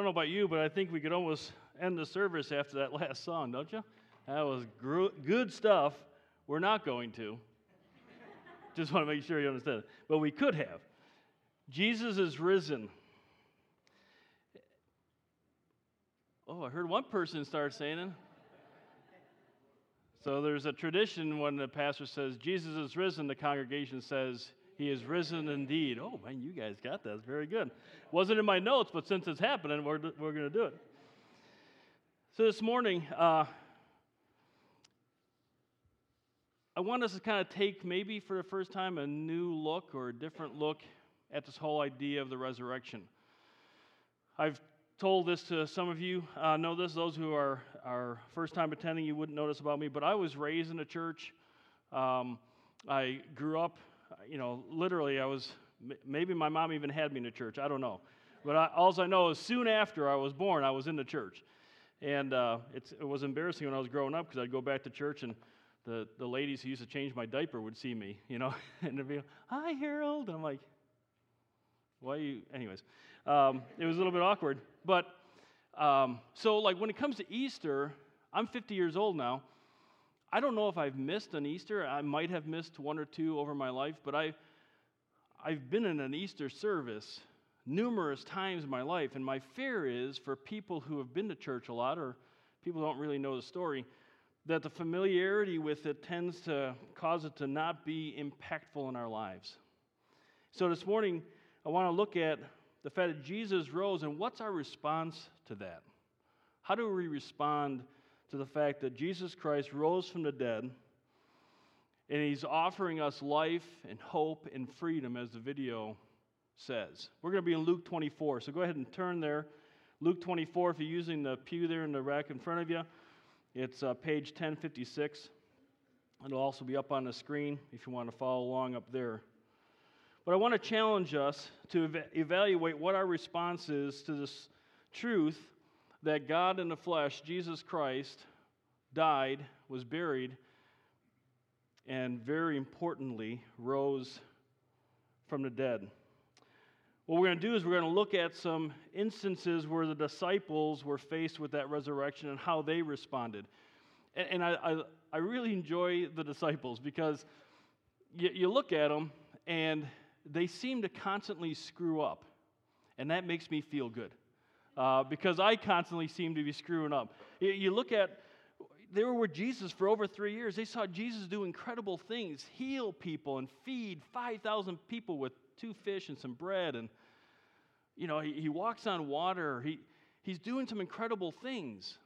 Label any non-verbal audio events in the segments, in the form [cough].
don't know about you, but I think we could almost end the service after that [laughs] last song, don't you? That was gr- good stuff. We're not going to. [laughs] Just want to make sure you understand. But we could have. Jesus is risen. Oh, I heard one person start saying it. So there's a tradition when the pastor says, Jesus is risen, the congregation says, He is risen indeed. Oh, man, you guys got that. That's very good. Wasn't in my notes, but since it's happening, we're, we're going to do it. So this morning, uh, I want us to kind of take, maybe for the first time, a new look or a different look at this whole idea of the resurrection. I've told this to some of you uh, know this those who are, are first time attending you wouldn't this about me but i was raised in a church um, i grew up you know literally i was maybe my mom even had me in the church i don't know. But I, all i know is soon after i was born i was in the church. And uh, it was embarrassing when i was growing up because i'd go back to church and the, the ladies who used to change my diaper would see me you know [laughs] and they'd be like, hi harold. And i'm like why you anyways um, it was a little bit awkward. But um, so, like, when it comes to Easter, I'm 50 years old now. I don't know if I've missed an Easter. I might have missed one or two over my life, but I, I've been in an Easter service numerous times in my life. And my fear is for people who have been to church a lot or people don't really know the story, that the familiarity with it tends to cause it to not be impactful in our lives. So this morning, I want to look at the fact that Jesus rose, and what's our response to that? How do we respond to the fact that Jesus Christ rose from the dead and he's offering us life and hope and freedom, as the video says? We're going to be in Luke 24, so go ahead and turn there. Luke 24, if you're using the pew there in the rack in front of you, it's uh, page 1056. It'll also be up on the screen if you want to follow along up there. But I want to challenge us to ev- evaluate what our response is to this truth that God in the flesh, Jesus Christ, died, was buried, and very importantly, rose from the dead. What we're going to do is we're going to look at some instances where the disciples were faced with that resurrection and how they responded. And, and I, I, I, really enjoy the disciples because you, you look at them and they seem to constantly screw up. And that makes me feel good uh, because I constantly seem to be screwing up. You, look at, they were with Jesus for over three years. They saw Jesus do incredible things, heal people, and feed 5,000 people with two fish and some bread. And, you know, he, he walks on water. He, he's doing some incredible things.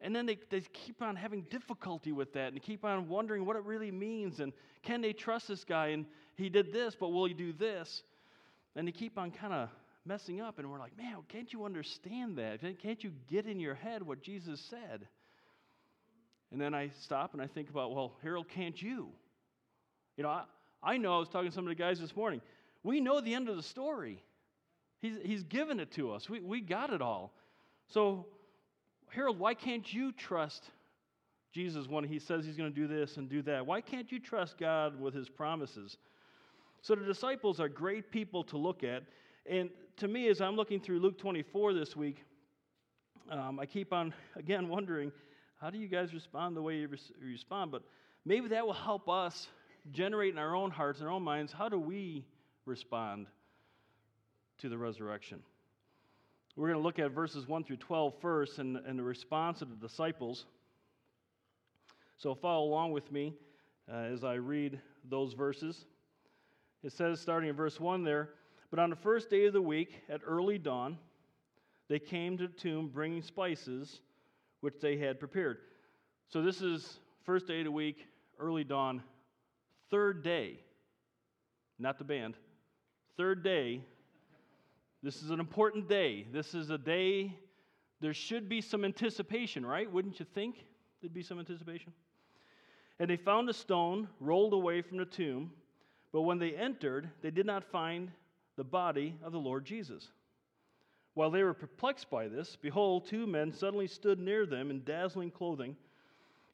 And then they, they keep on having difficulty with that and keep on wondering what it really means and can they trust this guy? And he did this, but will he do this? And they keep on kind of messing up. And we're like, man, can't you understand that? Can't you get in your head what Jesus said? And then I stop and I think about, well, Harold, can't you? You know, I, I know I was talking to some of the guys this morning. We know the end of the story. He's, he's given it to us. We, we got it all. So Harold, why can't you trust Jesus when he says he's going to do this and do that? Why can't you trust God with his promises? So the disciples are great people to look at. And to me, as I'm looking through Luke 24 this week, um, I keep on, [laughs] again, wondering how do you guys respond the way you res- respond? But maybe that will help us generate in our own hearts and our own minds how do we respond to the resurrection? We're going to look at verses 1 through 12 first and, and the response of the disciples. So follow along with me uh, as I read those verses. It says, starting in verse 1 there, but on the first day of the week, at early dawn, they came to the tomb bringing spices which they had prepared. So this is first day of the week, early dawn, third day, not the band, third day this is an important day. This is a day, there should be some anticipation, right? Wouldn't you think there'd be some anticipation? And they found a stone rolled away from the tomb, but when they entered, they did not find the body of the Lord Jesus. While they were perplexed by this, behold, two men suddenly stood near them in dazzling clothing.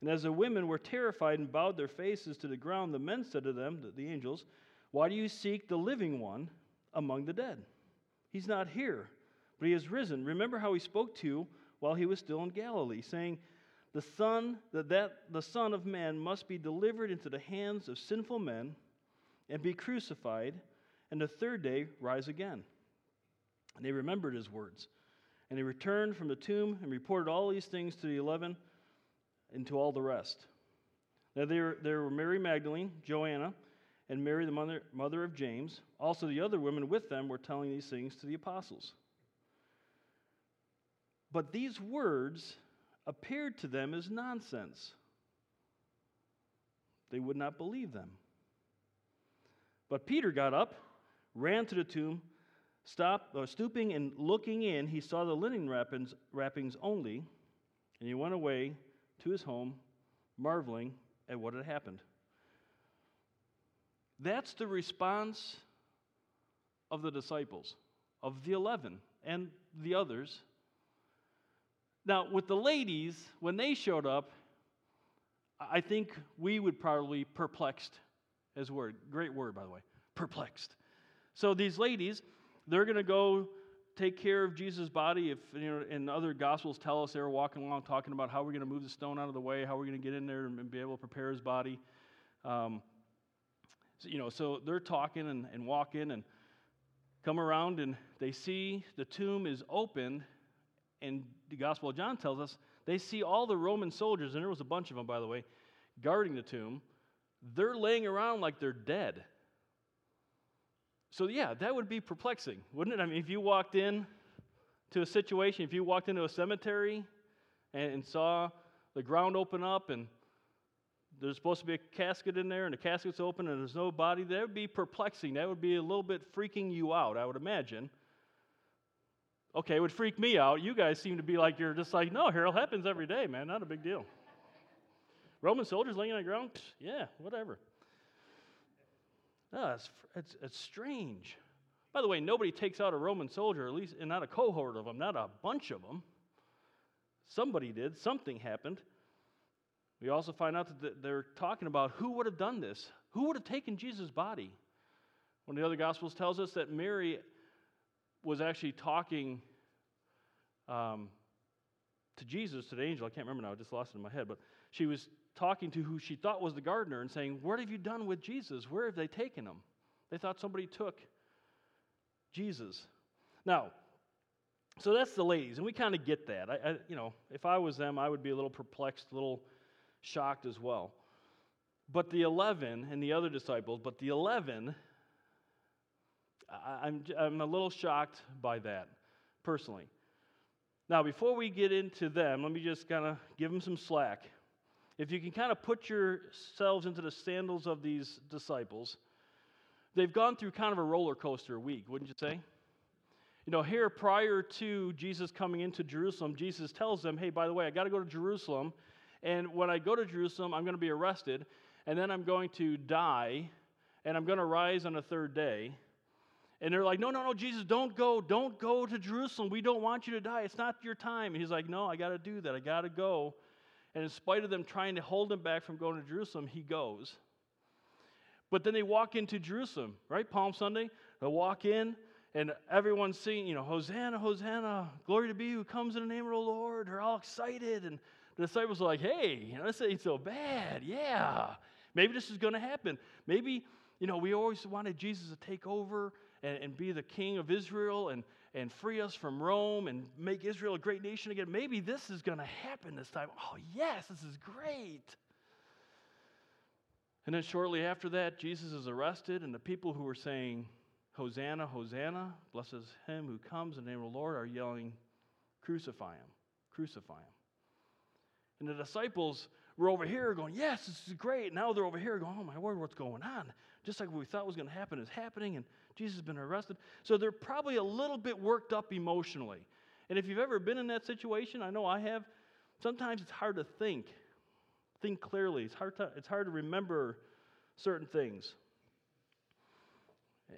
And as the women were terrified and bowed their faces to the ground, the men said to them, the angels, Why do you seek the living one among the dead? He's not here, but he has risen. Remember how he spoke to you while he was still in Galilee, saying, the son that, that the son of man must be delivered into the hands of sinful men and be crucified and the third day rise again. And they remembered his words. And they returned from the tomb and reported all these things to the eleven and to all the rest. Now there, there were mary magdalene joanna and mary the mother, mother of james. Also the other women with them were telling these things to the apostles. But these words appeared to them as nonsense. They would not believe them. But Peter got up, ran to the tomb, stopped, uh, stooping and looking in, he saw the linen wrappings, wrappings only, and he went away to his home, marveling at what had happened. That's the response of the disciples, of the eleven, and the others now, with the ladies, when they showed up, I think we would probably perplexed as word. Great word, by the way. Perplexed. So these ladies, they're going to go take care of Jesus' body. If you know, and other gospels tell us they were walking along talking about how we're going to move the stone out of the way, how we're going to get in there and be able to prepare his body. Um, so, you know, so they're talking and, and walking and come around and they see the tomb is opened and the Gospel of John tells us they see all the Roman soldiers, and there was a bunch of them, by the way, guarding the tomb. They're laying around like they're dead. So, yeah, that would be perplexing, wouldn't it? I mean, if you walked in to a situation, if you walked into a cemetery and, and saw the ground open up and there's supposed to be a casket in there and the casket's open and there's no body, that would be perplexing. That would be a little bit freaking you out, I would imagine. Okay, it would freak me out. You guys seem to be like, you're just like, no, Harold, happens every day, man. Not a big deal. Roman soldiers laying on the ground? Yeah, whatever. No, it's, it's, it's strange. By the way, nobody takes out a Roman soldier, at least, and not a cohort of them, not a bunch of them. Somebody did, something happened. We also find out that they're talking about who would have done this. Who would have taken Jesus' body? One of the other Gospels tells us that Mary was actually talking um, to Jesus, to the angel. I can't remember now, I just lost it in my head. But she was talking to who she thought was the gardener and saying, What have you done with Jesus? Where have they taken him? They thought somebody took Jesus. Now, so that's the ladies, and we kind of get that. I, I, you know, if I was them, I would be a little perplexed, a little shocked as well. But the 11 and the other disciples, but the 11 I'm, I'm a little shocked by that, personally. Now, before we get into them, let me just kind of give them some slack. If you can kind of put yourselves into the sandals of these disciples, they've gone through kind of a roller coaster week, wouldn't you say? You know, here prior to Jesus coming into Jerusalem, Jesus tells them, hey, by the way, I got to go to Jerusalem. And when I go to Jerusalem, I'm going to be arrested. And then I'm going to die. And I'm going to rise on the third day. And they're like, no, no, no, Jesus, don't go. Don't go to Jerusalem. We don't want you to die. It's not your time. And he's like, no, I got to do that. I got to go. And in spite of them trying to hold him back from going to Jerusalem, he goes. But then they walk into Jerusalem, right? Palm Sunday. They walk in, and everyone's singing, you know, Hosanna, Hosanna, glory to be who comes in the name of the Lord. They're all excited. And the disciples are like, hey, you know, this ain't so bad. Yeah. Maybe this is going to happen. Maybe, you know, we always wanted Jesus to take over and, and be the king of Israel and, and free us from Rome and make Israel a great nation again. Maybe this is going to happen this time. Oh, yes, this is great. And then shortly after that, Jesus is arrested, and the people who were saying, Hosanna, Hosanna, blesses him who comes in the name of the Lord, are yelling, Crucify him, crucify him. And the disciples were over here going, Yes, this is great. Now they're over here going, Oh my word, what's going on? Just like what we thought was going to happen is happening. And Jesus has been arrested. So they're probably a little bit worked up emotionally. And if you've ever been in that situation, I know I have, sometimes it's hard to think, think clearly. It's hard to, it's hard to remember certain things.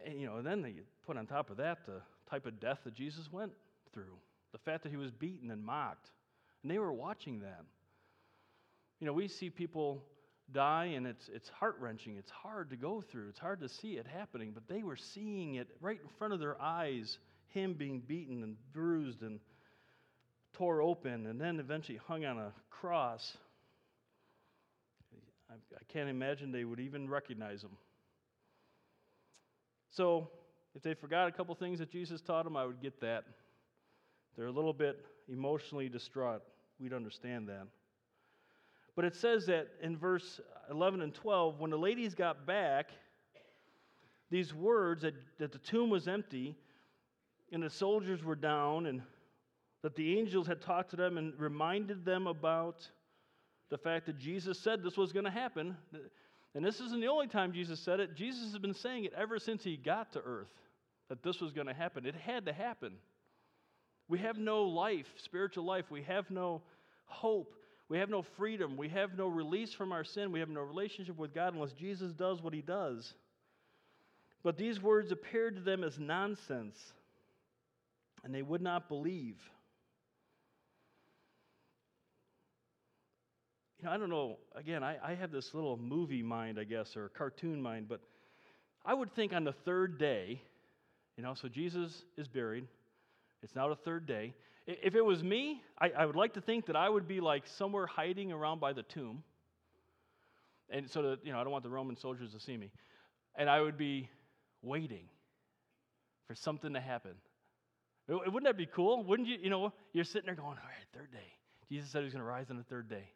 And, you know, and then they put on top of that the type of death that Jesus went through, the fact that he was beaten and mocked. And they were watching that. You know, we see people die, and it's, it's heart wrenching. It's hard to go through, it's hard to see it happening, but they were seeing it right in front of their eyes him being beaten and bruised and tore open and then eventually hung on a cross. I, I can't imagine they would even recognize him. So, if they forgot a couple things that Jesus taught them, I would get that. They're a little bit emotionally distraught. We'd understand that. But it says that in verse 11 and 12, when the ladies got back, these words that, that the tomb was empty and the soldiers were down and that the angels had talked to them and reminded them about the fact that Jesus said this was going to happen. And this isn't the only time Jesus said it. Jesus has been saying it ever since he got to earth that this was going to happen. It had to happen. We have no life, spiritual life. We have no hope. We have no freedom. We have no release from our sin. We have no relationship with God unless Jesus does what he does. But these words appeared to them as nonsense, and they would not believe. You know, I don't know, again, I, I have this little movie mind, I guess, or cartoon mind, but I would think on the third day, you know, so Jesus is buried. It's now the third day. If it was me, I, I, would like to think that I would be like somewhere hiding around by the tomb. And so that, you know, I don't want the Roman soldiers to see me. And I would be waiting for something to happen. Wouldn't that be cool? Wouldn't you? You know, you're sitting there going, all right, third day. Jesus said he was going to rise on the third day.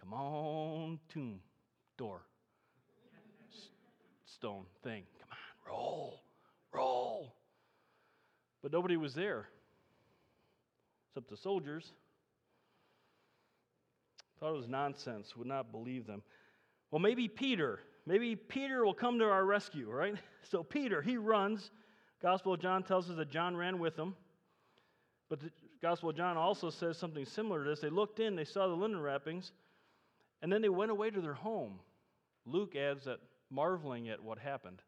Come on, tomb, door, stone thing. Come on, roll, roll. But nobody was there except the soldiers. Thought it was nonsense, would not believe them. Well, maybe Peter. Maybe Peter will come to our rescue, right? [laughs] So Peter, he runs. Gospel of John tells us that John ran with him. But the Gospel of John also says something similar to this. They looked in, they saw the linen wrappings, and then they went away to their home. Luke adds that marveling at what happened.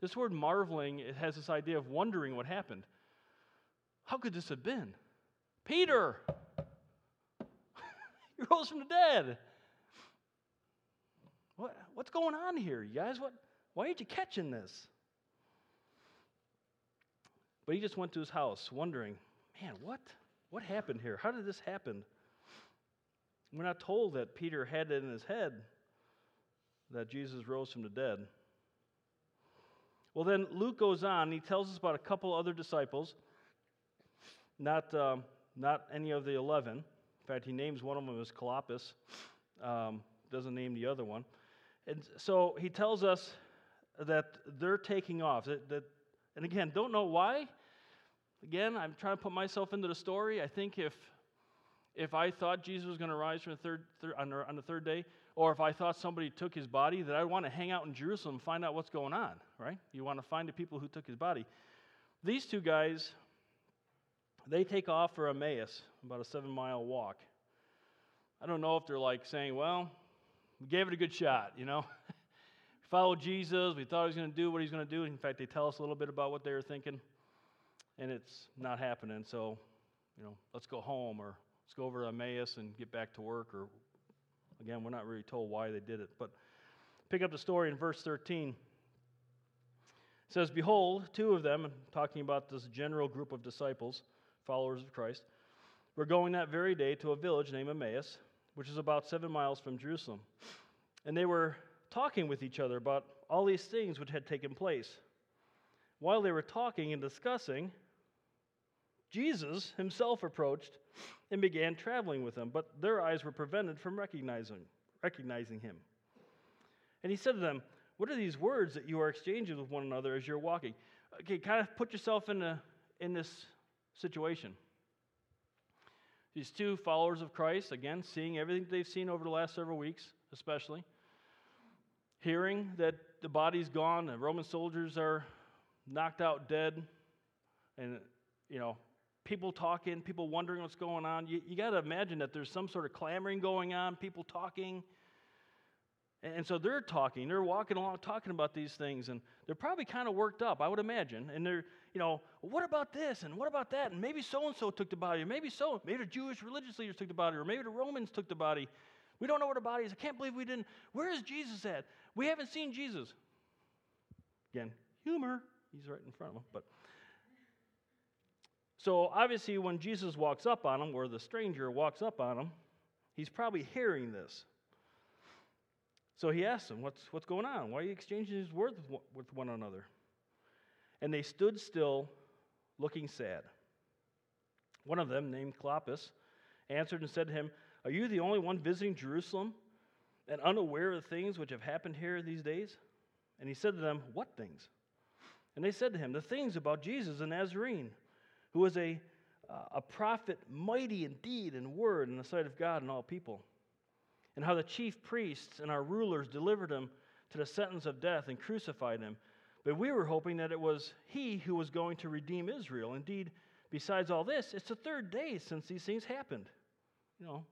This word marveling it has this idea of wondering what happened. How could this have been? Peter, [laughs] he rose from the dead. What, what's going on here, you guys? What, why aren't you catching this? But he just went to his house wondering, man, what, what happened here? How did this happen? We're not told that Peter had it in his head that Jesus rose from the dead. Well, then Luke goes on. He tells us about a couple other disciples, not, um, not any of the 11. In fact, he names one of them as Cleopas, um, doesn't name the other one. And so he tells us that they're taking off. That, that, and again, don't know why. Again, I'm trying to put myself into the story. I think if if I thought Jesus was going to rise from the third, on, the, on, the, third day, or if I thought somebody took his body, that I would want to hang out in Jerusalem and find out what's going on, right? You want to find the people who took his body. These two guys, they take off for Emmaus, about a seven mile walk. I don't know if they're like saying, well, we gave it a good shot, you know? [laughs] we followed Jesus, we thought he was going to do what he's going to do. In fact, they tell us a little bit about what they were thinking, and it's not happening. So, you know, let's go home or let's go over to Emmaus and get back to work. Or, again, we're not really told why they did it. But pick up the story in verse 13. It says, Behold, two of them, talking about this general group of disciples, followers of Christ, were going that very day to a village named Emmaus, which is about seven miles from Jerusalem. And they were talking with each other about all these things which had taken place. While they were talking and discussing, Jesus himself approached and began traveling with them, but their eyes were prevented from recognizing, recognizing him. And he said to them, What are these words that you are exchanging with one another as you're walking? Okay, kind of put yourself in, a, in this situation. These two followers of Christ, again, seeing everything they've seen over the last several weeks, especially, hearing that the body's gone, the Roman soldiers are knocked out dead, and, you know, people talking, people wondering what's going on. You, you got to imagine that there's some sort of clamoring going on, people talking. And so they're talking, they're walking along talking about these things, and they're probably kind of worked up, I would imagine. And they're, you know, what about this and what about that? And maybe so and so took the body, or maybe so, maybe the Jewish religious leaders took the body, or maybe the Romans took the body. We don't know where the body is. I can't believe we didn't. Where is Jesus at? We haven't seen Jesus. Again, humor. He's right in front of them. But So obviously, when Jesus walks up on him, or the stranger walks up on him, he's probably hearing this. So he asked them, What's, what's going on? Why are you exchanging his words with one another? And they stood still, looking sad. One of them, named Cleopas, answered and said to him, Are you the only one visiting Jerusalem and unaware of the things which have happened here these days? And he said to them, What things? And they said to him, The things about Jesus the Nazarene, who was a, uh, a prophet, mighty in deed and word in the sight of God and all people, and how the chief priests and our rulers delivered him to the sentence of death and crucified him. But we were hoping that it was he who was going to redeem Israel. Indeed, besides all this, it's the third day since these things happened. You know,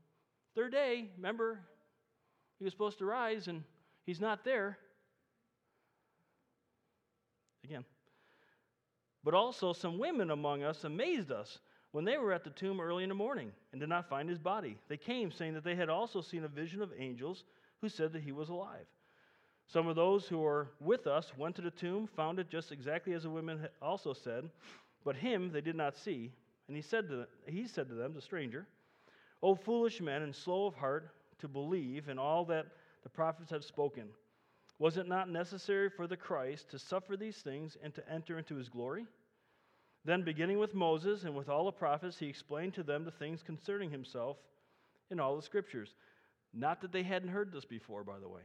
third day, remember, he was supposed to rise and he's not there. Again. But also, some women among us amazed us when they were at the tomb early in the morning and did not find his body. They came saying that they had also seen a vision of angels who said that he was alive. Some of those who were with us went to the tomb, found it just exactly as the women also said, but him they did not see. And he said to, he said to them, the stranger, O foolish men and slow of heart to believe in all that the prophets have spoken. Was it not necessary for the Christ to suffer these things and to enter into his glory? Then, beginning with Moses and with all the prophets, he explained to them the things concerning himself in all the scriptures. Not that they hadn't heard this before, by the way.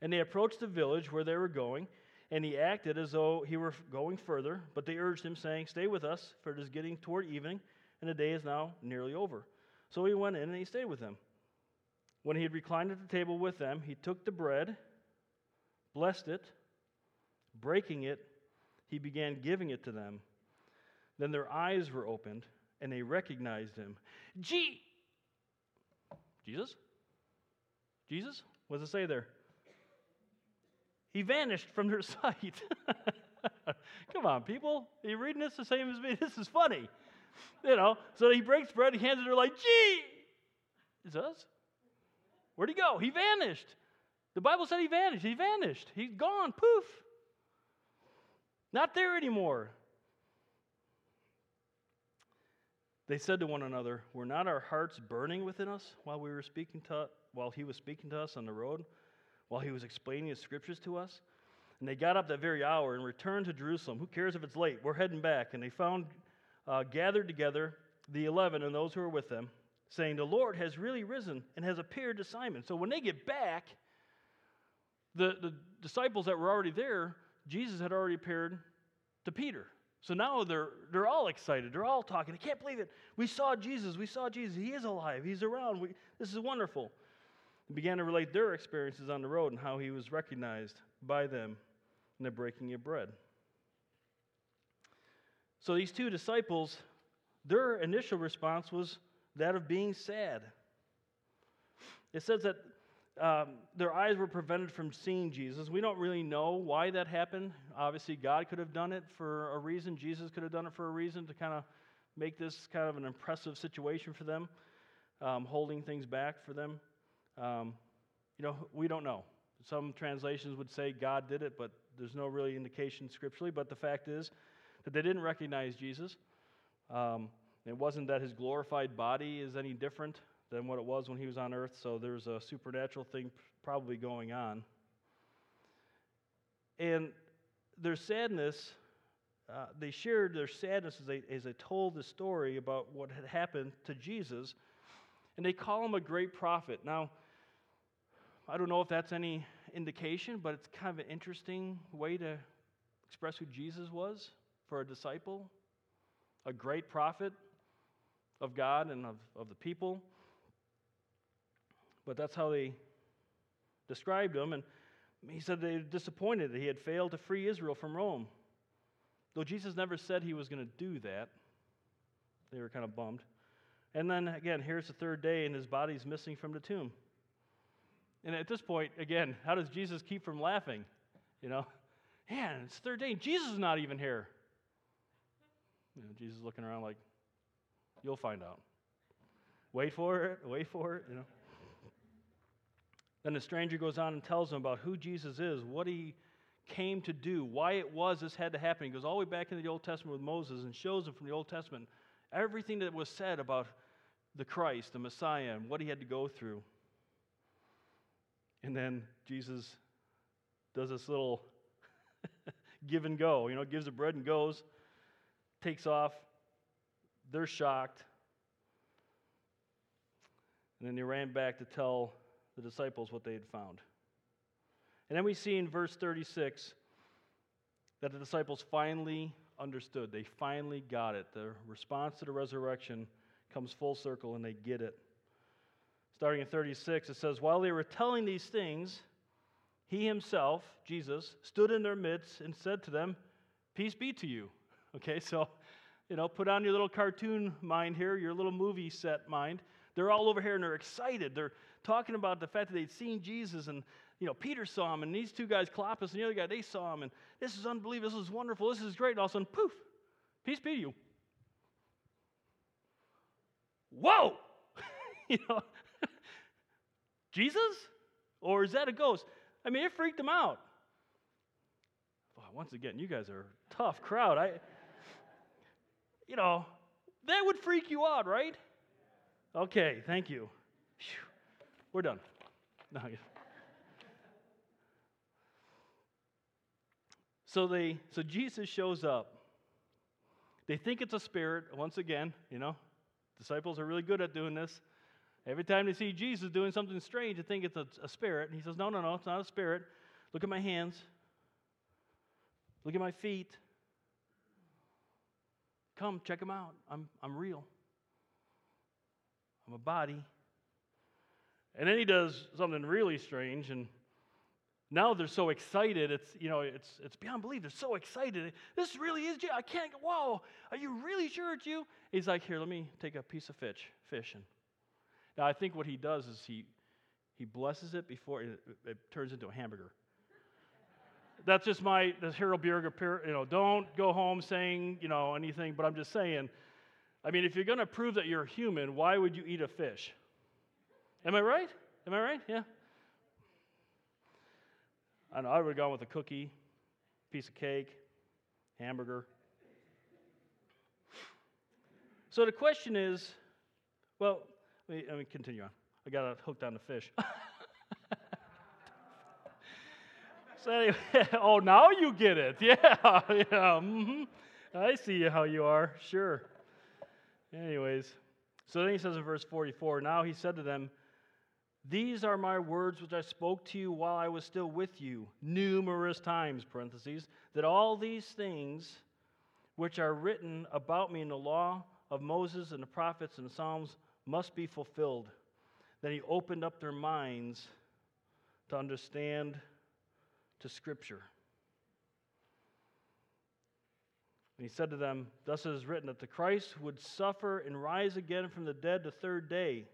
And they approached the village where they were going, and he acted as though he were going further, but they urged him, saying, Stay with us, for it is getting toward evening, and the day is now nearly over. So he went in and he stayed with them. When he had reclined at the table with them, he took the bread, blessed it, breaking it, he began giving it to them. Then their eyes were opened, and they recognized him. Gee! Jesus? Jesus? What does it say there? He vanished from their [laughs] sight. [laughs] Come on, people. Are you reading this the same as me? [laughs] This is funny. You know, so he breaks bread, he hands it to her like, gee! Is us? Where'd he go? He vanished. The Bible said he vanished. He vanished. He's gone. Poof. Not there anymore. They said to one another, Were not our hearts burning within us while we were speaking to while he was speaking to us on the road, while he was explaining his scriptures to us? And they got up that very hour and returned to Jerusalem. Who cares if it's late? We're heading back. And they found uh, gathered together the eleven and those who were with them saying, The Lord has really risen and has appeared to Simon. So when they get back, the, the disciples that were already there, Jesus had already appeared to Peter. So now they're, they're all excited. They're all talking. I can't believe it. We saw Jesus. We saw Jesus. He is alive. He's around. We, this is wonderful. They began to relate their experiences on the road and how he was recognized by them in the breaking of bread. So these two disciples, their initial response was that of being sad. It says that um, their eyes were prevented from seeing Jesus. We don't really know why that happened. Obviously, God could have done it for a reason, Jesus could have done it for a reason to kind of make this kind of an impressive situation for them, um, holding things back for them. Um, you know, we don't know. Some translations would say God did it, but there's no really indication scripturally. But the fact is that they didn't recognize Jesus. Um, it wasn't that his glorified body is any different than what it was when he was on earth, so there's a supernatural thing probably going on. And their sadness, uh, they shared their sadness as they, as they told the story about what had happened to Jesus, and they call him a great prophet. Now, I don't know if that's any indication, but it's kind of an interesting way to express who Jesus was for a disciple. A great prophet, of God and of, of the people. But that's how they described him. And he said they were disappointed that he had failed to free Israel from Rome. Though Jesus never said he was going to do that, they were kind of bummed. And then again, here's the third day, and his body's missing from the tomb. And at this point, again, how does Jesus keep from laughing? You know, man, it's third day, Jesus is not even here. You know, Jesus looking around like, You'll find out. Wait for it, wait for it, you know. Then the stranger goes on and tells them about who Jesus is, what he came to do, why it was this had to happen. He goes all the way back into the Old Testament with Moses and shows him from the Old Testament everything that was said about the Christ, the Messiah, and what he had to go through. And then Jesus does this little [laughs] give and go, you know, gives the bread and goes, takes off. They're shocked. And then they ran back to tell the disciples what they had found. And then we see in verse 36 that the disciples finally understood. They finally got it. The response to the resurrection comes full circle and they get it. Starting in 36, it says, While they were telling these things, he himself, Jesus, stood in their midst and said to them, Peace be to you. [laughs] Okay, so, you know, put on your little cartoon mind here, your little movie set mind. They're all over here and they're excited. They're talking about the fact that they'd seen Jesus and, you know, Peter saw him and these two guys, Cleopas and the other guy, they saw him and this is unbelievable. This is wonderful. This is great. And all of a sudden, poof, peace be to you. Whoa! [laughs] you know, [laughs] Jesus? Or is that a ghost? I mean, it freaked them out. once again, you guys are a tough crowd. I, [laughs] you know, that would freak you out, right? Okay, thank you. Whew. We're done. No, so they, so Jesus shows up. They think it's a spirit. Once again, you know, disciples are really good at doing this. Every time they see Jesus doing something strange, they think it's a, a spirit. And he says, No, no, no, it's not a spirit. Look at my hands. Look at my feet. Come, check them out. I'm, I'm real. I'm a body. And then he does something really strange, and now they're so excited. It's you know, it's it's beyond belief. They're so excited. This really is. I can't. Whoa, are you really sure it's you? He's like, here, let me take a piece of fish, fish, and now, I think what he does is he, he blesses it before it, it turns into a hamburger. That's just my, this Harold Bierger, you know, don't go home saying, you know, anything, but I'm just saying, I mean, if you're going to prove that you're human, why would you eat a fish? Am I right? Am I right? Yeah. I know, I would have gone with a cookie, piece of cake, hamburger. So the question is well, let me, let me continue on. I got hooked on the fish. [laughs] so anyway, [laughs] oh, now you get it. [laughs] Yeah, yeah. Mm-hmm. I see how you are. Sure. Anyways, so then he says in verse 44, now he said to them, these are my words which I spoke to you while I was still with you, numerous times, parentheses, that all these things which are written about me in the law of Moses and the prophets and the Psalms must be fulfilled. Then he opened up their minds to understand to Scripture. And he said to them, Thus it is written that the Christ would suffer and rise again from the dead the third day.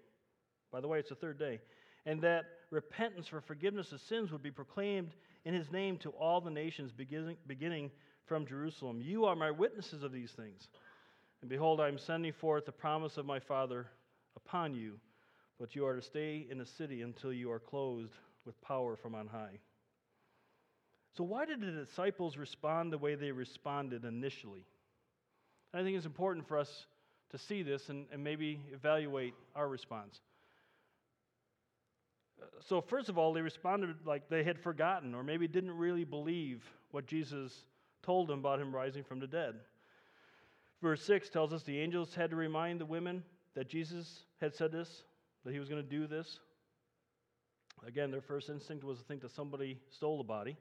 By the way, it's the third day. And that repentance for forgiveness of sins would be proclaimed in his name to all the nations, beginning, beginning from Jerusalem. You are my witnesses of these things. And behold, I am sending forth the promise of my Father upon you, but you are to stay in the city until you are clothed with power from on high. So, why did the disciples respond the way they responded initially? I think it's important for us to see this and, and maybe evaluate our response. Uh, so, first of all, they responded like they had forgotten or maybe didn't really believe what Jesus told them about him rising from the dead. Verse 6 tells us the angels had to remind the women that Jesus had said this, that he was going to do this. Again, their first instinct was to think that somebody stole the body.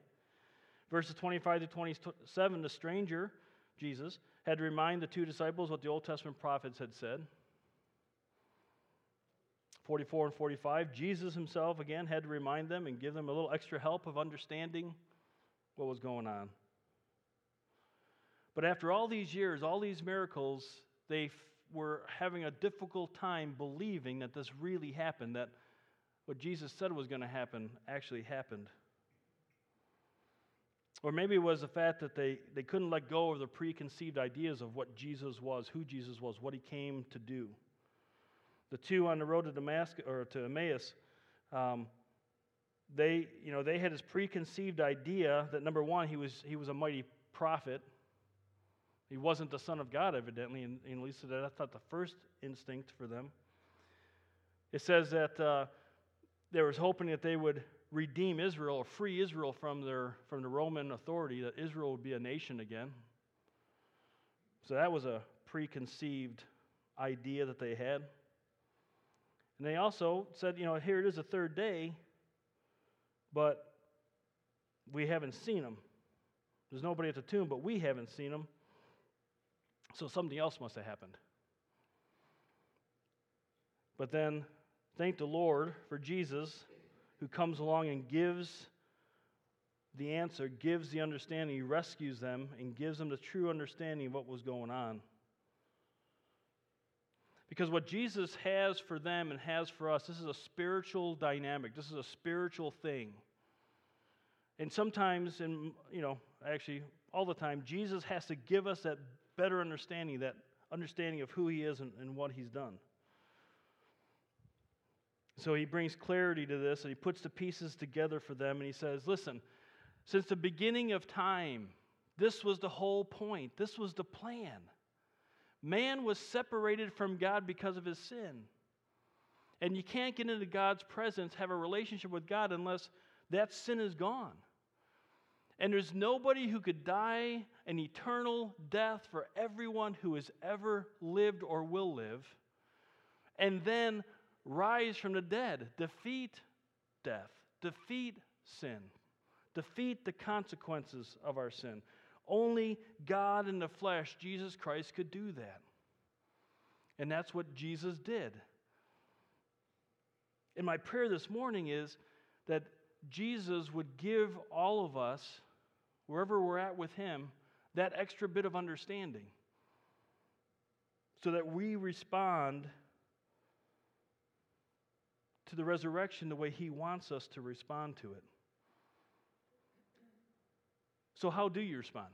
Verses 25 to 27, the stranger, Jesus, had to remind the two disciples what the Old Testament prophets had said. 44 and 45, Jesus himself, again, had to remind them and give them a little extra help of understanding what was going on. But after all these years, all these miracles, they were having a difficult time believing that this really happened, that what Jesus said was going to happen actually happened. Or maybe it was the fact that they, they couldn't let go of the preconceived ideas of what Jesus was, who Jesus was, what he came to do. The two on the road to Damascus or to Emmaus, um, they, you know, they had this preconceived idea that number one, he was, he was a mighty prophet. He wasn't the Son of God, evidently, and, and at least that's not the first instinct for them. It says that uh, they was hoping that they would redeem Israel or free Israel from, their, from the Roman authority, that Israel would be a nation again. So that was a preconceived idea that they had. And they also said, you know, here it is the third day, but we haven't seen them. There's nobody at the tomb, but we haven't seen them. So something else must have happened. But then, thank the Lord for Jesus who comes along and gives the answer, gives the understanding, he rescues them, and gives them the true understanding of what was going on. Because what Jesus has for them and has for us, this is a spiritual dynamic. This is a spiritual thing. And sometimes, and you know, actually all the time, Jesus has to give us that better understanding, that understanding of who he is and, and what he's done. So he brings clarity to this and he puts the pieces together for them and he says, Listen, since the beginning of time, this was the whole point, this was the plan. Man was separated from God because of his sin. And you can't get into God's presence, have a relationship with God, unless that sin is gone. And there's nobody who could die an eternal death for everyone who has ever lived or will live, and then rise from the dead, defeat death, defeat sin, defeat the consequences of our sin. Only God in the flesh, Jesus Christ, could do that. And that's what Jesus did. And my prayer this morning is that Jesus would give all of us, wherever we're at with Him, that extra bit of understanding so that we respond to the resurrection the way He wants us to respond to it. So, how do you respond?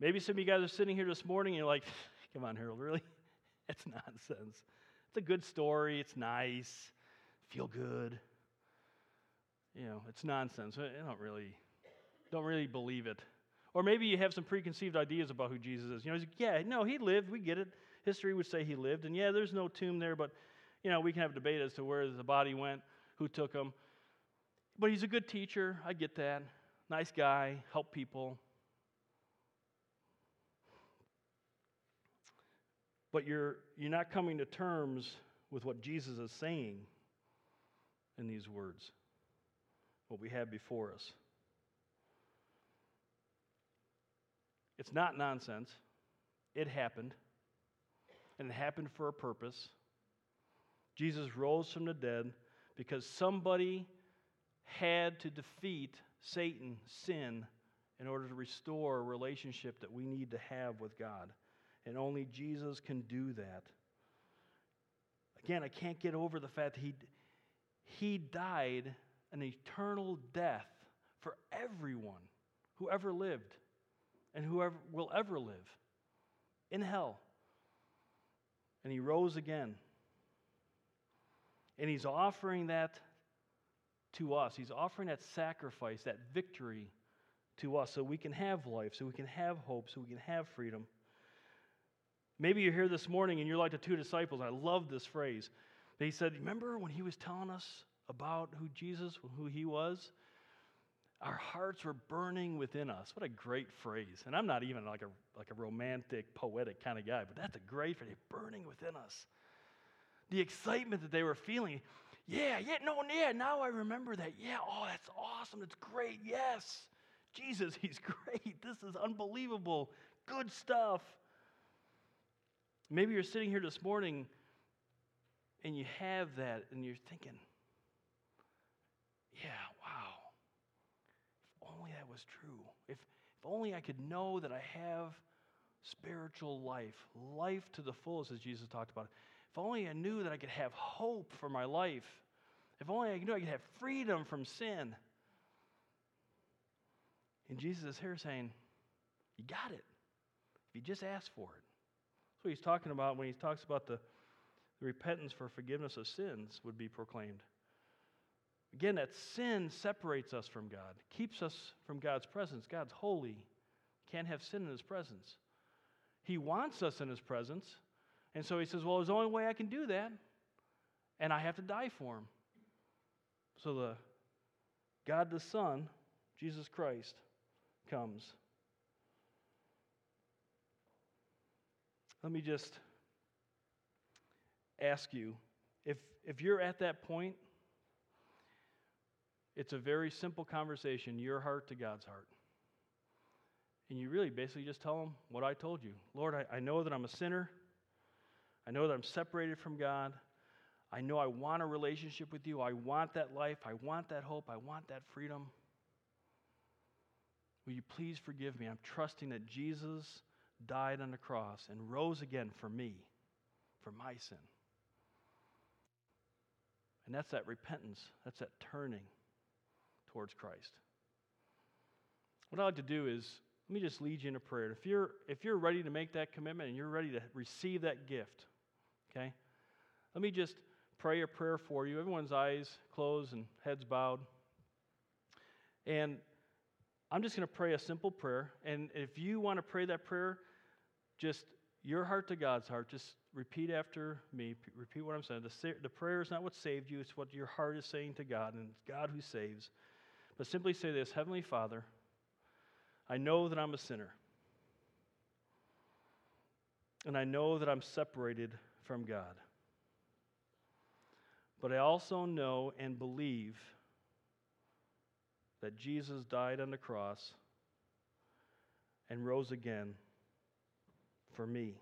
Maybe some of you guys are sitting here this morning and you're like, [sighs] come on, Harold, really? [laughs] It's nonsense. It's a good story, it's nice, feel good. You know, it's nonsense. I don't really, don't really believe it. Or maybe you have some preconceived ideas about who Jesus is. You know, like, yeah, no, he lived, we get it. History would say he lived, and yeah, there's no tomb there, but you know, we can have a debate as to where the body went, who took him. But he's a good teacher. I get that. Nice guy, help people. But you're, you're not coming to terms with what Jesus is saying in these words, what we have before us. It's not nonsense. It happened. And it happened for a purpose. Jesus rose from the dead because somebody had to defeat Satan, sin, in order to restore a relationship that we need to have with God. And only Jesus can do that. Again, I can't get over the fact that he, he died an eternal death for everyone who ever lived and whoever will ever live in hell. And he rose again. And he's offering that to us. He's offering that sacrifice, that victory to us so we can have life, so we can have hope, so we can have freedom. Maybe you're here this morning and you're like the two disciples. I love this phrase. They said, Remember when he was telling us about who Jesus, who he was? Our hearts were burning within us. What a great phrase. And I'm not even like a, like a romantic, poetic kind of guy, but that's a great phrase. Burning within us the excitement that they were feeling. Yeah, yeah, no, yeah, now I remember that. Yeah, oh, that's awesome. That's great. Yes. Jesus, [laughs] he's great. This is unbelievable. Good stuff. Maybe you're sitting here this morning and you have that and you're thinking, yeah, wow. If only that was true. If, if only I could know that I have spiritual life, life to the fullest, as Jesus talked about. If only I knew that I could have hope for my life. If only I knew I could have freedom from sin. And Jesus is here saying, You got it. If you just ask for it. That's what he's talking about when he talks about the, the repentance for forgiveness of sins would be proclaimed. Again, that sin separates us from God, keeps us from God's presence. God's holy, can't have sin in his presence. He wants us in his presence. And so he says, Well, there's only way I can do that, and I have to die for him. So the God the Son, Jesus Christ, comes. Let me just ask you if, if you're at that point, it's a very simple conversation, your heart to God's heart. And you really basically just tell him what I told you Lord, I, I know that I'm a sinner. I know that I'm separated from God. I know I want a relationship with you. I want that life. I want that hope. I want that freedom. Will you please forgive me? I'm trusting that Jesus died on the cross and rose again for me, for my sin. And that's that repentance, that's that turning towards Christ. What I'd like to do is let me just lead you in a prayer. If you're if you're ready to make that commitment and you're ready to receive that gift, okay? Let me just pray a prayer for you. Everyone's eyes closed and heads bowed. And I'm just going to pray a simple prayer. And if you want to pray that prayer, just your heart to God's heart, just repeat after me. Repeat what I'm saying. The, the prayer is not what saved you, it's what your heart is saying to God, and it's God who saves. But simply say this Heavenly Father, I know that I'm a sinner. And I know that I'm separated from God. But I also know and believe that Jesus died on the cross and rose again for me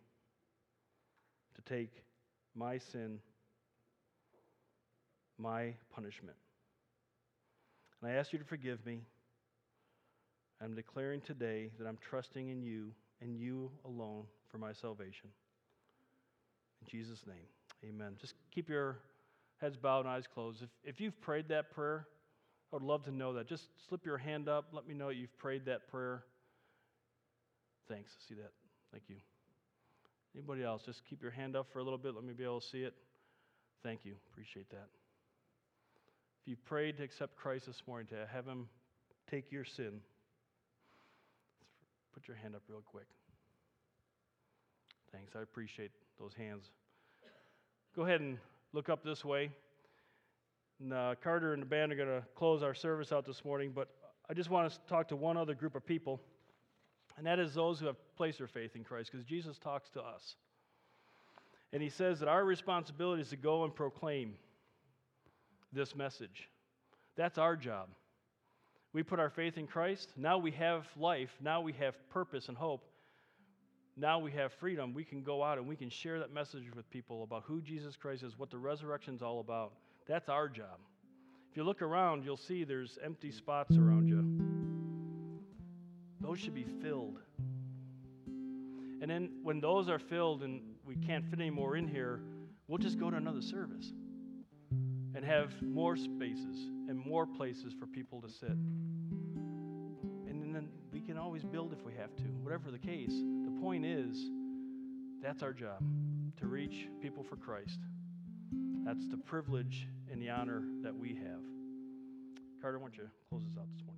to take my sin, my punishment. And I ask you to forgive me. I'm declaring today that I'm trusting in you and you alone for my salvation. In Jesus' name, amen. Just keep your heads bowed and eyes closed. If, if you've prayed that prayer, I would love to know that. Just slip your hand up. Let me know you've prayed that prayer. Thanks. See that? Thank you. Anybody else? Just keep your hand up for a little bit. Let me be able to see it. Thank you. Appreciate that. If you prayed to accept Christ this morning, to have Him take your sin, put your hand up real quick. Thanks. I appreciate those hands. Go ahead and look up this way. And, uh, Carter and the band are going to close our service out this morning, but I just want to talk to one other group of people, and that is those who have placed their faith in Christ, because Jesus talks to us. And he says that our responsibility is to go and proclaim this message. That's our job. We put our faith in Christ. Now we have life. Now we have purpose and hope. Now we have freedom. We can go out and we can share that message with people about who Jesus Christ is, what the resurrection is all about. That's our job. If you look around, you'll see there's empty spots around you. Those should be filled. And then when those are filled and we can't fit any more in here, we'll just go to another service and have more spaces and more places for people to sit. And then we can always build if we have to, whatever the case. The point is, that's our job to reach people for Christ. That's the privilege and the honor that we have. Carter, why don't you close us out this morning?